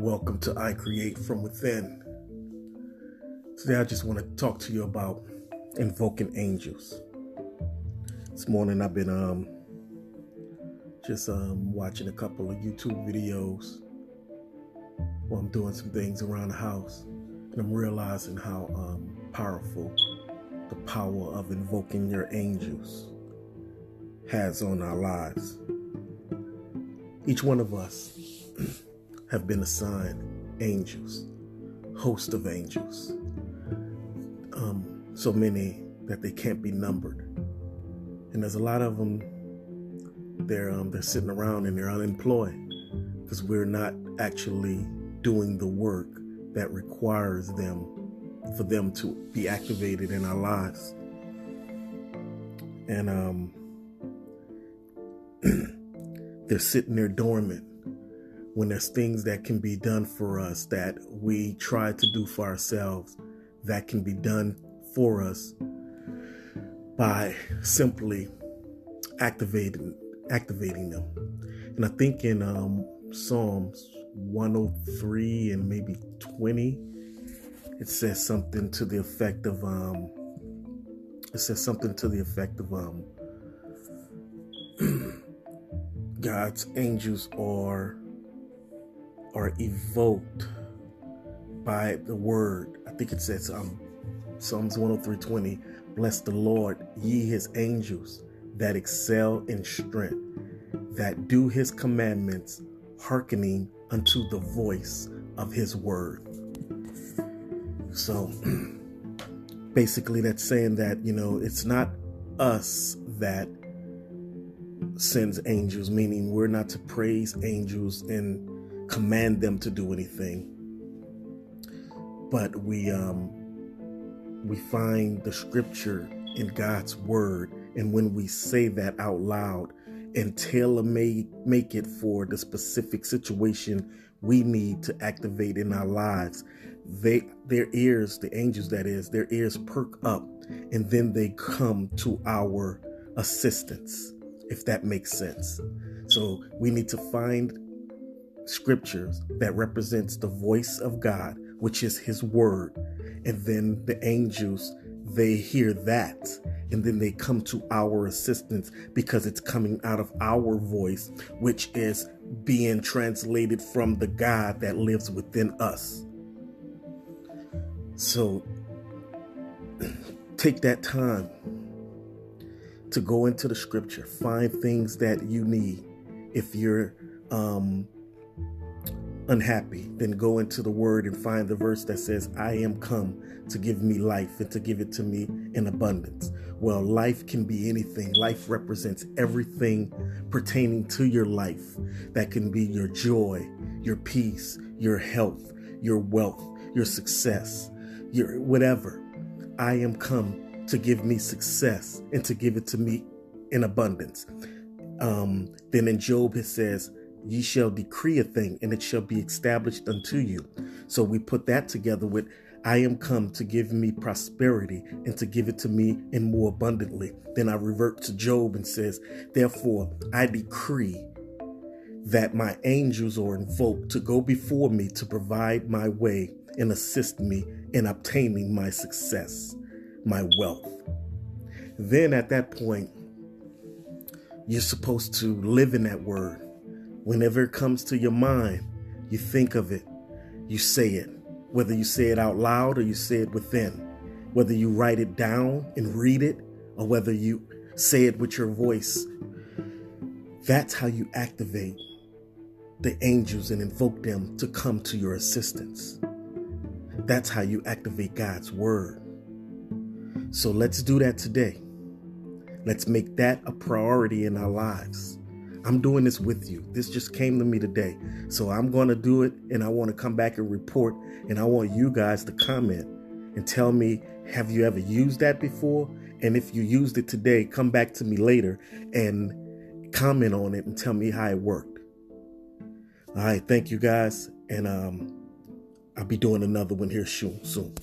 Welcome to I Create from Within. Today, I just want to talk to you about invoking angels. This morning, I've been um, just um, watching a couple of YouTube videos while I'm doing some things around the house, and I'm realizing how um, powerful the power of invoking your angels has on our lives. Each one of us have been assigned angels, host of angels. Um, so many that they can't be numbered. And there's a lot of them. They're um, they're sitting around and they're unemployed because we're not actually doing the work that requires them for them to be activated in our lives. And um, they're sitting there dormant when there's things that can be done for us that we try to do for ourselves that can be done for us by simply activating activating them. And I think in um, Psalms 103 and maybe 20, it says something to the effect of um, it says something to the effect of um, God's angels are are evoked by the word. I think it says um, Psalms 103:20, bless the Lord, ye his angels that excel in strength, that do his commandments, hearkening unto the voice of his word. So basically that's saying that, you know, it's not us that sends angels, meaning we're not to praise angels and command them to do anything. But we um we find the scripture in God's word, and when we say that out loud and tailor make make it for the specific situation we need to activate in our lives, they their ears, the angels that is, their ears perk up, and then they come to our assistance, if that makes sense. So we need to find scriptures that represents the voice of God, which is his word. And then the angels, they hear that and then they come to our assistance because it's coming out of our voice, which is being translated from the God that lives within us. So take that time to go into the scripture, find things that you need. If you're um, unhappy, then go into the word and find the verse that says, I am come to give me life and to give it to me in abundance. Well, life can be anything. Life represents everything pertaining to your life. That can be your joy, your peace, your health, your wealth, your success, your whatever. I am come to give me success and to give it to me in abundance. Um, then in Job, it says, Ye shall decree a thing, and it shall be established unto you. So we put that together with, I am come to give me prosperity and to give it to me in more abundantly. Then I revert to Job and says, Therefore I decree that my angels are invoked to go before me to provide my way and assist me in obtaining my success, my wealth. Then at that point, you're supposed to live in that word Whenever it comes to your mind, you think of it, you say it, whether you say it out loud or you say it within, whether you write it down and read it, or whether you say it with your voice. That's how you activate the angels and invoke them to come to your assistance. That's how you activate God's word. So let's do that today. Let's make that a priority in our lives. I'm doing this with you. This just came to me today. So I'm going to do it and I want to come back and report. And I want you guys to comment and tell me have you ever used that before? And if you used it today, come back to me later and comment on it and tell me how it worked. All right. Thank you guys. And um, I'll be doing another one here soon. soon.